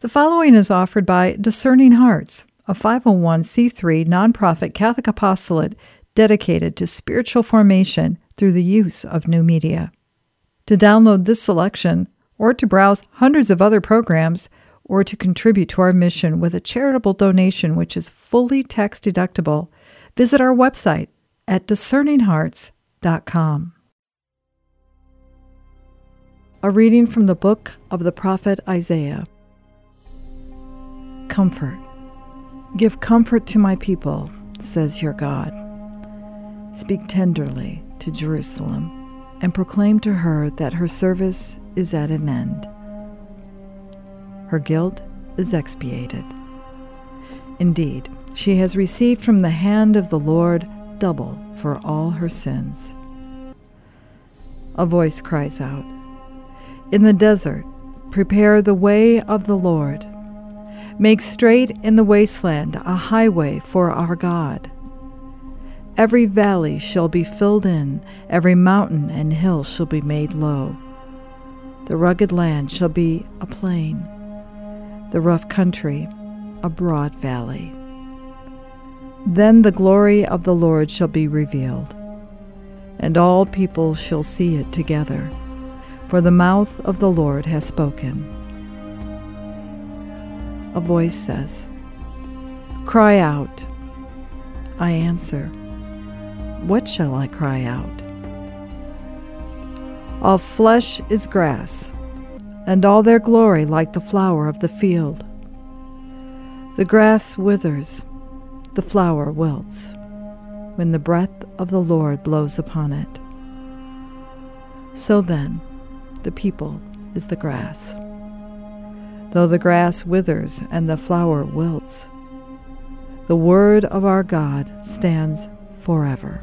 The following is offered by Discerning Hearts, a 501c3 nonprofit Catholic apostolate dedicated to spiritual formation through the use of new media. To download this selection, or to browse hundreds of other programs, or to contribute to our mission with a charitable donation which is fully tax deductible, visit our website at discerninghearts.com. A reading from the book of the prophet Isaiah. Comfort. Give comfort to my people, says your God. Speak tenderly to Jerusalem and proclaim to her that her service is at an end. Her guilt is expiated. Indeed, she has received from the hand of the Lord double for all her sins. A voice cries out In the desert, prepare the way of the Lord Make straight in the wasteland a highway for our God. Every valley shall be filled in, every mountain and hill shall be made low. The rugged land shall be a plain, the rough country a broad valley. Then the glory of the Lord shall be revealed, and all people shall see it together, for the mouth of the Lord has spoken a voice says, Cry out. I answer, What shall I cry out? All flesh is grass, and all their glory like the flower of the field. The grass withers, the flower wilts, when the breath of the Lord blows upon it. So then, the people is the grass though the grass withers and the flower wilts. The word of our God stands forever.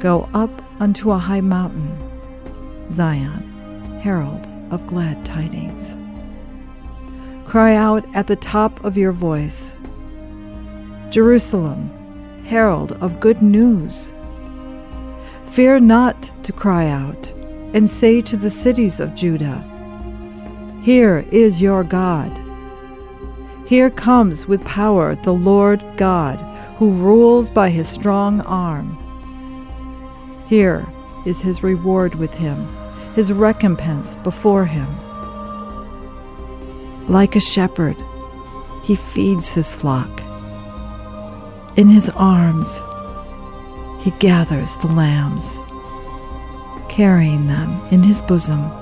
Go up unto a high mountain, Zion, herald of glad tidings. Cry out at the top of your voice, Jerusalem, herald of good news. Fear not to cry out, and say to the cities of Judah, here is your God. Here comes with power the Lord God, who rules by his strong arm. Here is his reward with him, his recompense before him. Like a shepherd, he feeds his flock. In his arms, he gathers the lambs, carrying them in his bosom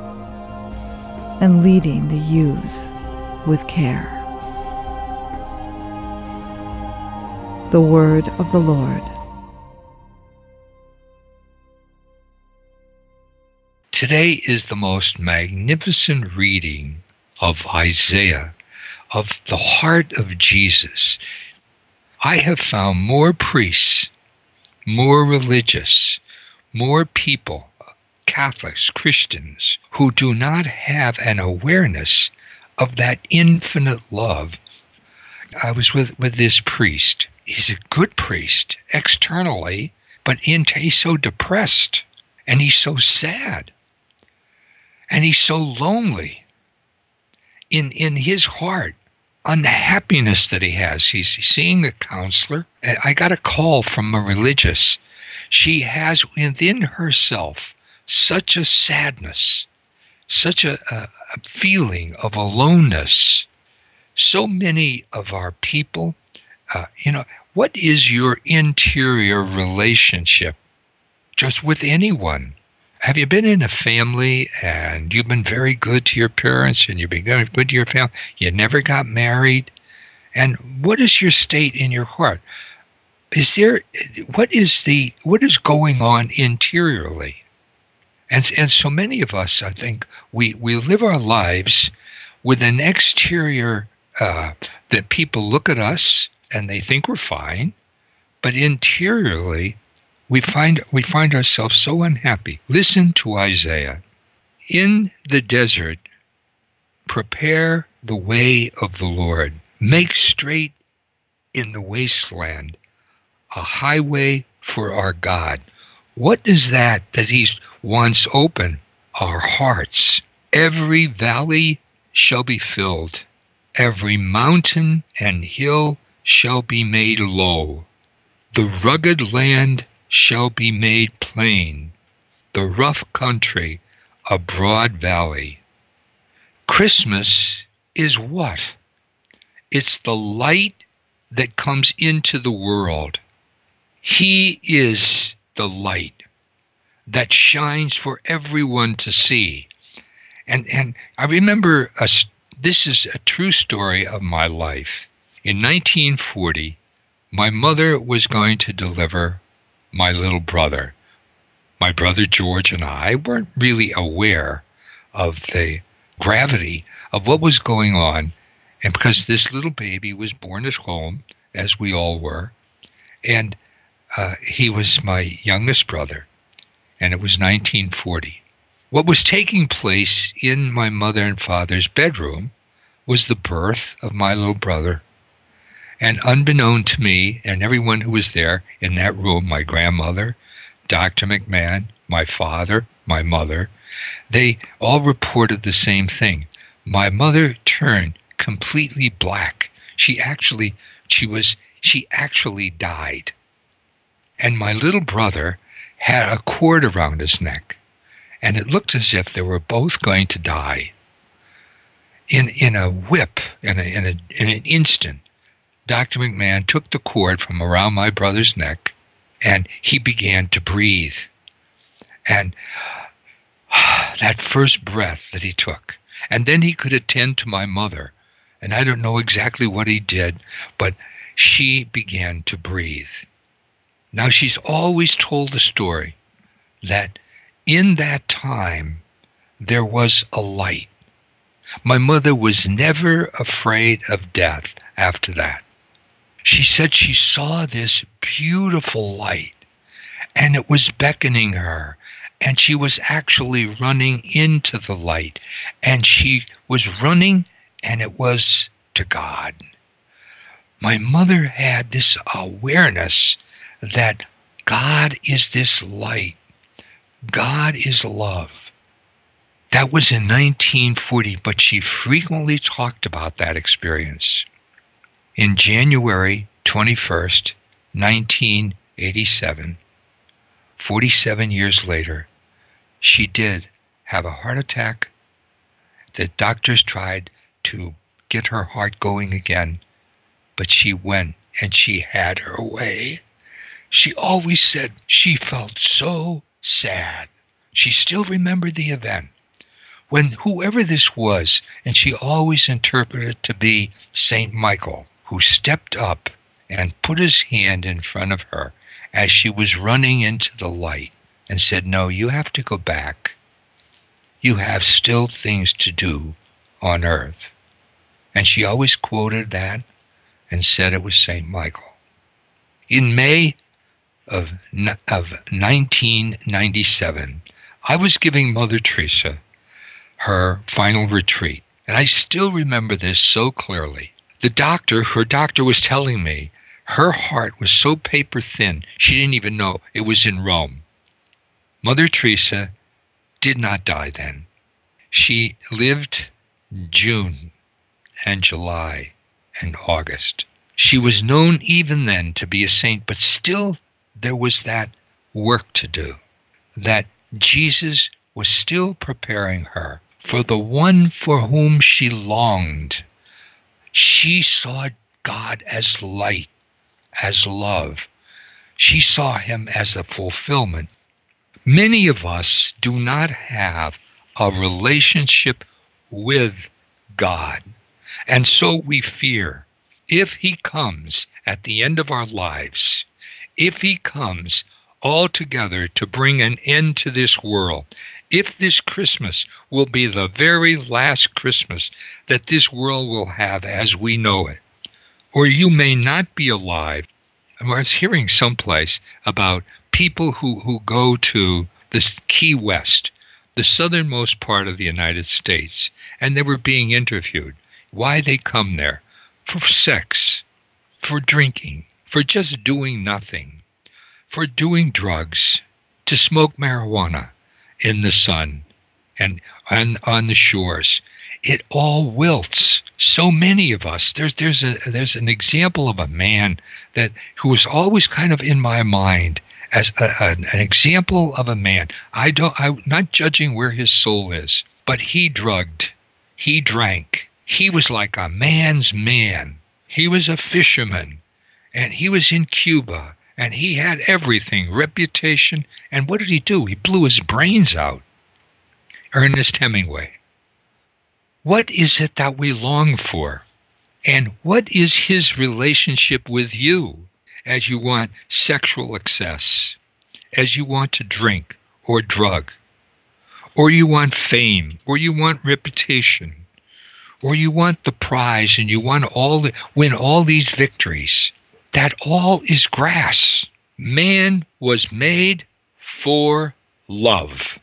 and leading the ewes with care. The Word of the Lord. Today is the most magnificent reading of Isaiah, of the heart of Jesus. I have found more priests, more religious, more people Catholics, Christians, who do not have an awareness of that infinite love. I was with, with this priest. He's a good priest externally, but in, he's so depressed and he's so sad and he's so lonely in, in his heart unhappiness that he has. He's seeing a counselor. I got a call from a religious. She has within herself such a sadness, such a, a, a feeling of aloneness. So many of our people, uh, you know, what is your interior relationship just with anyone? Have you been in a family and you've been very good to your parents and you've been good to your family? You never got married? And what is your state in your heart? Is there what is the what is going on interiorly? And, and so many of us, I think, we, we live our lives with an exterior uh, that people look at us and they think we're fine, but interiorly, we find, we find ourselves so unhappy. Listen to Isaiah. In the desert, prepare the way of the Lord, make straight in the wasteland a highway for our God. What is that that He's wants open? Our hearts. Every valley shall be filled, every mountain and hill shall be made low, the rugged land shall be made plain, the rough country a broad valley. Christmas is what? It's the light that comes into the world. He is the light that shines for everyone to see. And and I remember a, this is a true story of my life. In 1940, my mother was going to deliver my little brother. My brother George and I weren't really aware of the gravity of what was going on. And because this little baby was born at home, as we all were, and uh, he was my youngest brother, and it was 1940. What was taking place in my mother and father's bedroom was the birth of my little brother. And unbeknown to me and everyone who was there in that room, my grandmother, Dr. McMahon, my father, my mother, they all reported the same thing. My mother turned completely black. She actually she was she actually died. And my little brother had a cord around his neck, and it looked as if they were both going to die. In in a whip, in a, in a in an instant, Dr. McMahon took the cord from around my brother's neck, and he began to breathe. And that first breath that he took, and then he could attend to my mother and I don't know exactly what he did, but she began to breathe. Now, she's always told the story that in that time there was a light. My mother was never afraid of death after that. She said she saw this beautiful light and it was beckoning her and she was actually running into the light and she was running and it was to God. My mother had this awareness that God is this light, God is love. That was in 1940, but she frequently talked about that experience. In January 21st, 1987, 47 years later, she did have a heart attack. The doctors tried to get her heart going again. But she went and she had her way. She always said she felt so sad. She still remembered the event when whoever this was, and she always interpreted it to be Saint Michael, who stepped up and put his hand in front of her as she was running into the light and said, No, you have to go back. You have still things to do on earth. And she always quoted that and said it was St. Michael. In May of, of 1997, I was giving Mother Teresa her final retreat. And I still remember this so clearly. The doctor, her doctor was telling me her heart was so paper thin, she didn't even know it was in Rome. Mother Teresa did not die then. She lived June and July and August. She was known even then to be a saint, but still there was that work to do. That Jesus was still preparing her for the one for whom she longed. She saw God as light, as love. She saw him as a fulfillment. Many of us do not have a relationship with God. And so we fear if He comes at the end of our lives, if He comes altogether to bring an end to this world, if this Christmas will be the very last Christmas that this world will have as we know it, or you may not be alive. I was hearing someplace about people who, who go to this Key West the southernmost part of the United States, and they were being interviewed. Why they come there? For sex, for drinking, for just doing nothing, for doing drugs, to smoke marijuana in the sun and on, on the shores. it all wilts. So many of us. There's there's a there's an example of a man that who was always kind of in my mind as a, an, an example of a man. I don't I'm not judging where his soul is, but he drugged, he drank. He was like a man's man. He was a fisherman, and he was in Cuba, and he had everything, reputation. And what did he do? He blew his brains out. Ernest Hemingway. What is it that we long for? And what is his relationship with you as you want sexual excess, as you want to drink or drug, or you want fame, or you want reputation, or you want the prize and you want all the, win all these victories? That all is grass. Man was made for love.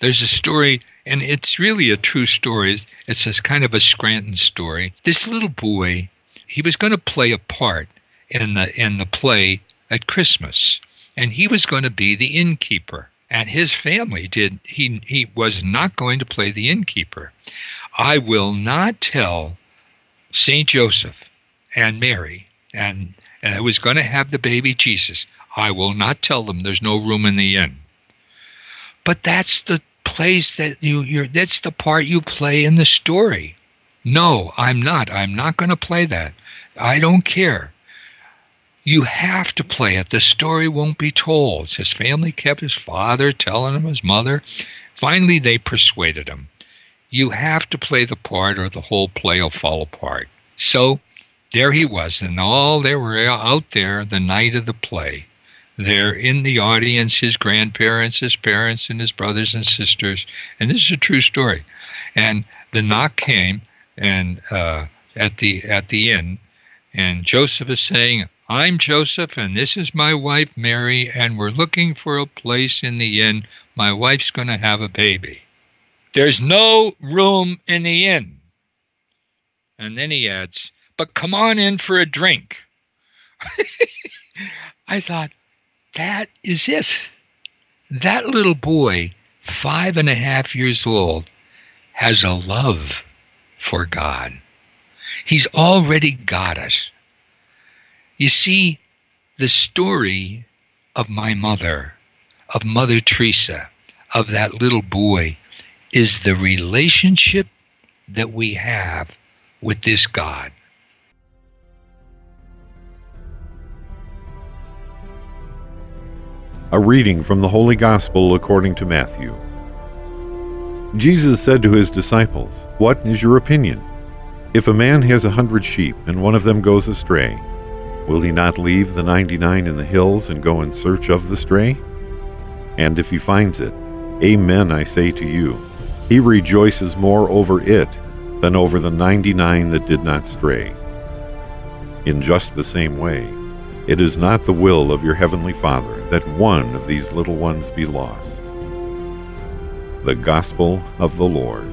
There's a story and it's really a true story. It's a kind of a Scranton story. This little boy, he was going to play a part in the in the play at Christmas, and he was going to be the innkeeper. And his family did. He he was not going to play the innkeeper. I will not tell Saint Joseph and Mary, and and I was going to have the baby Jesus. I will not tell them there's no room in the inn. But that's the place that you you're that's the part you play in the story. No, I'm not. I'm not going to play that. I don't care. You have to play it. The story won't be told. His family kept his father telling him his mother. Finally, they persuaded him. You have to play the part or the whole play will fall apart. So there he was, and all they were out there the night of the play there in the audience his grandparents, his parents, and his brothers and sisters. And this is a true story. And the knock came, and uh, at the at the inn, and Joseph is saying, "I'm Joseph, and this is my wife Mary, and we're looking for a place in the inn. My wife's going to have a baby. There's no room in the inn." And then he adds, "But come on in for a drink." I thought, that is it. That little boy, five and a half years old, has a love for God. He's already got it. You see, the story of my mother, of Mother Teresa, of that little boy, is the relationship that we have with this God. A reading from the Holy Gospel according to Matthew. Jesus said to his disciples, What is your opinion? If a man has a hundred sheep and one of them goes astray, will he not leave the ninety nine in the hills and go in search of the stray? And if he finds it, Amen, I say to you, he rejoices more over it than over the ninety nine that did not stray. In just the same way, it is not the will of your heavenly Father that one of these little ones be lost. The Gospel of the Lord.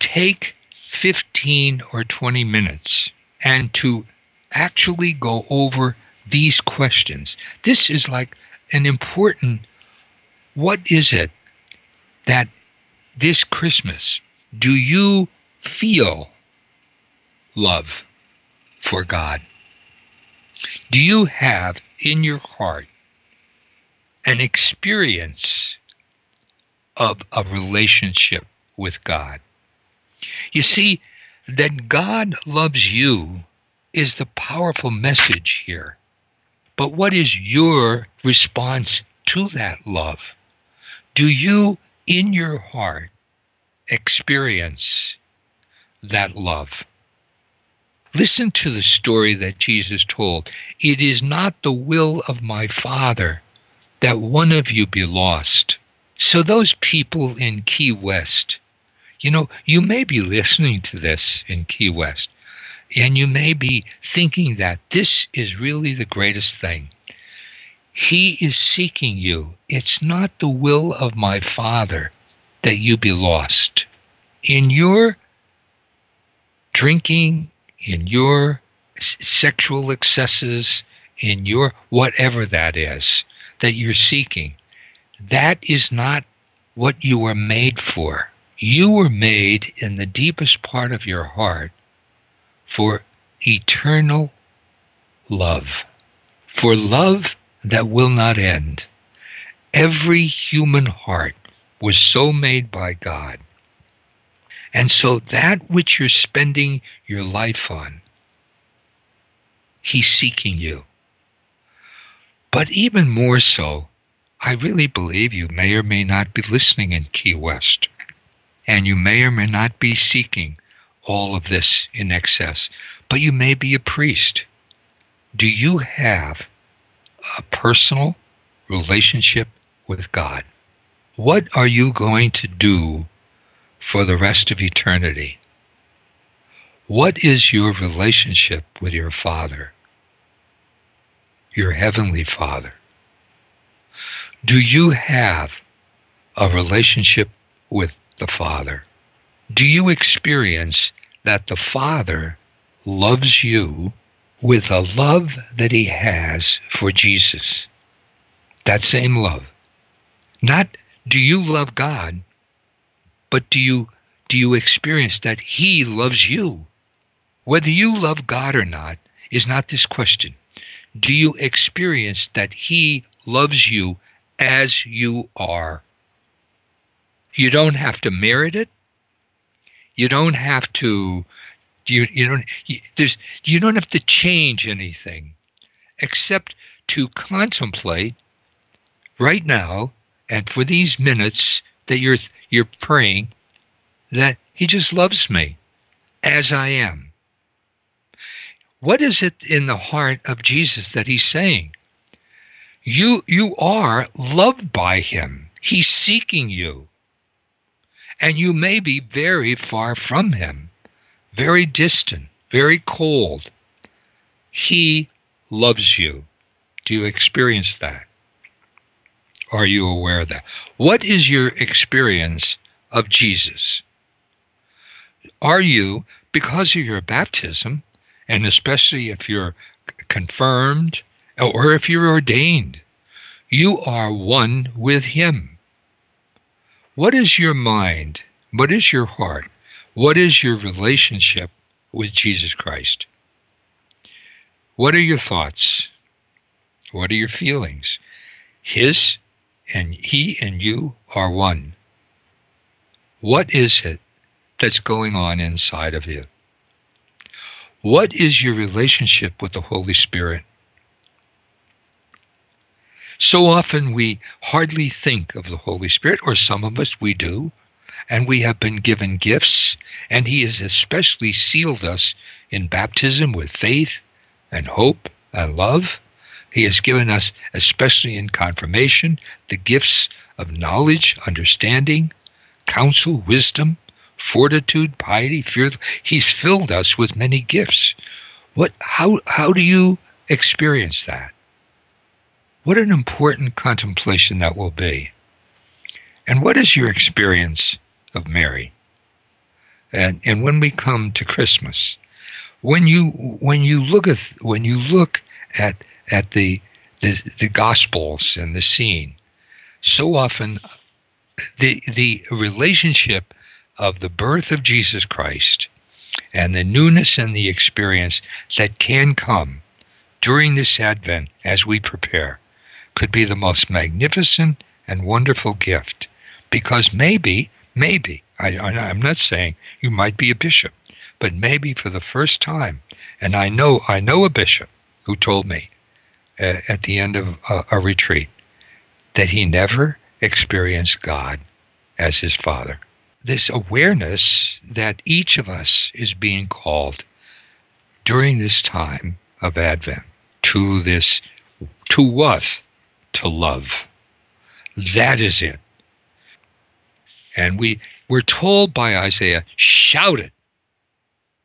Take 15 or 20 minutes and to actually go over these questions. This is like an important what is it that this Christmas, do you feel love for God? Do you have in your heart an experience of a relationship with God? You see, that God loves you is the powerful message here. But what is your response to that love? Do you in your heart experience that love. Listen to the story that Jesus told. It is not the will of my Father that one of you be lost. So, those people in Key West, you know, you may be listening to this in Key West, and you may be thinking that this is really the greatest thing. He is seeking you. It's not the will of my Father that you be lost. In your drinking, in your sexual excesses, in your whatever that is that you're seeking, that is not what you were made for. You were made in the deepest part of your heart for eternal love, for love that will not end. Every human heart was so made by God. And so that which you're spending your life on, He's seeking you. But even more so, I really believe you may or may not be listening in Key West, and you may or may not be seeking all of this in excess, but you may be a priest. Do you have a personal relationship with God? What are you going to do for the rest of eternity? What is your relationship with your Father, your Heavenly Father? Do you have a relationship with the Father? Do you experience that the Father loves you with the love that He has for Jesus? That same love. Not do you love God, but do you do you experience that He loves you? Whether you love God or not is not this question. Do you experience that He loves you as you are? You don't have to merit it. You don't have to you you don't you, there's you don't have to change anything except to contemplate right now and for these minutes that you're you're praying that he just loves me as I am. What is it in the heart of Jesus that he's saying? You you are loved by him. He's seeking you. And you may be very far from him, very distant, very cold. He loves you. Do you experience that? Are you aware of that? What is your experience of Jesus? Are you, because of your baptism, and especially if you're confirmed or if you're ordained, you are one with Him? What is your mind? What is your heart? What is your relationship with Jesus Christ? What are your thoughts? What are your feelings? His and He and you are one. What is it that's going on inside of you? What is your relationship with the Holy Spirit? So often we hardly think of the Holy Spirit, or some of us we do, and we have been given gifts, and He has especially sealed us in baptism with faith and hope and love. He has given us, especially in confirmation, the gifts of knowledge, understanding, counsel, wisdom, fortitude, piety, fear. He's filled us with many gifts. What how how do you experience that? What an important contemplation that will be. And what is your experience of Mary? And and when we come to Christmas, when you when you look at when you look at at the the, the gospels and the scene, so often the the relationship of the birth of Jesus Christ and the newness and the experience that can come during this Advent as we prepare could be the most magnificent and wonderful gift. Because maybe, maybe, I, am not saying you might be a bishop, but maybe for the first time, and I know I know a bishop who told me uh, at the end of a, a retreat that he never experienced God as his father. This awareness that each of us is being called during this time of Advent to this, to what? to love. That is it. And we, we're told by Isaiah, shout it,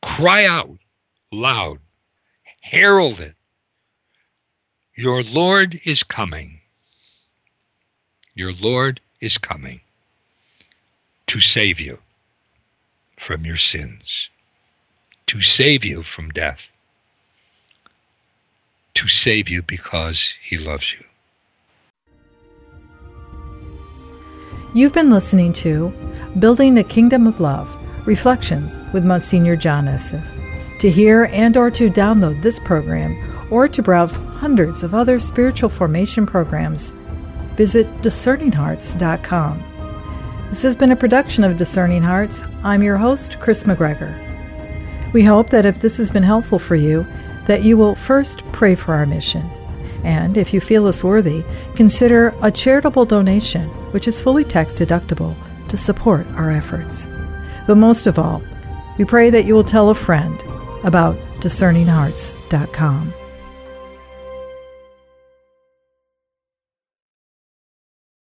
cry out loud, herald it. Your Lord is coming. Your Lord is coming to save you from your sins, to save you from death, to save you because he loves you. You've been listening to Building the Kingdom of Love Reflections with Monsignor John Esseff. To hear and or to download this program or to browse hundreds of other spiritual formation programs, visit discerninghearts.com. This has been a production of Discerning Hearts. I'm your host, Kris McGregor. We hope that if this has been helpful for you, that you will first pray for our mission. And if you feel us worthy, consider a charitable donation, which is fully tax deductible, to support our efforts. But most of all, we pray that you will tell a friend about discerninghearts.com.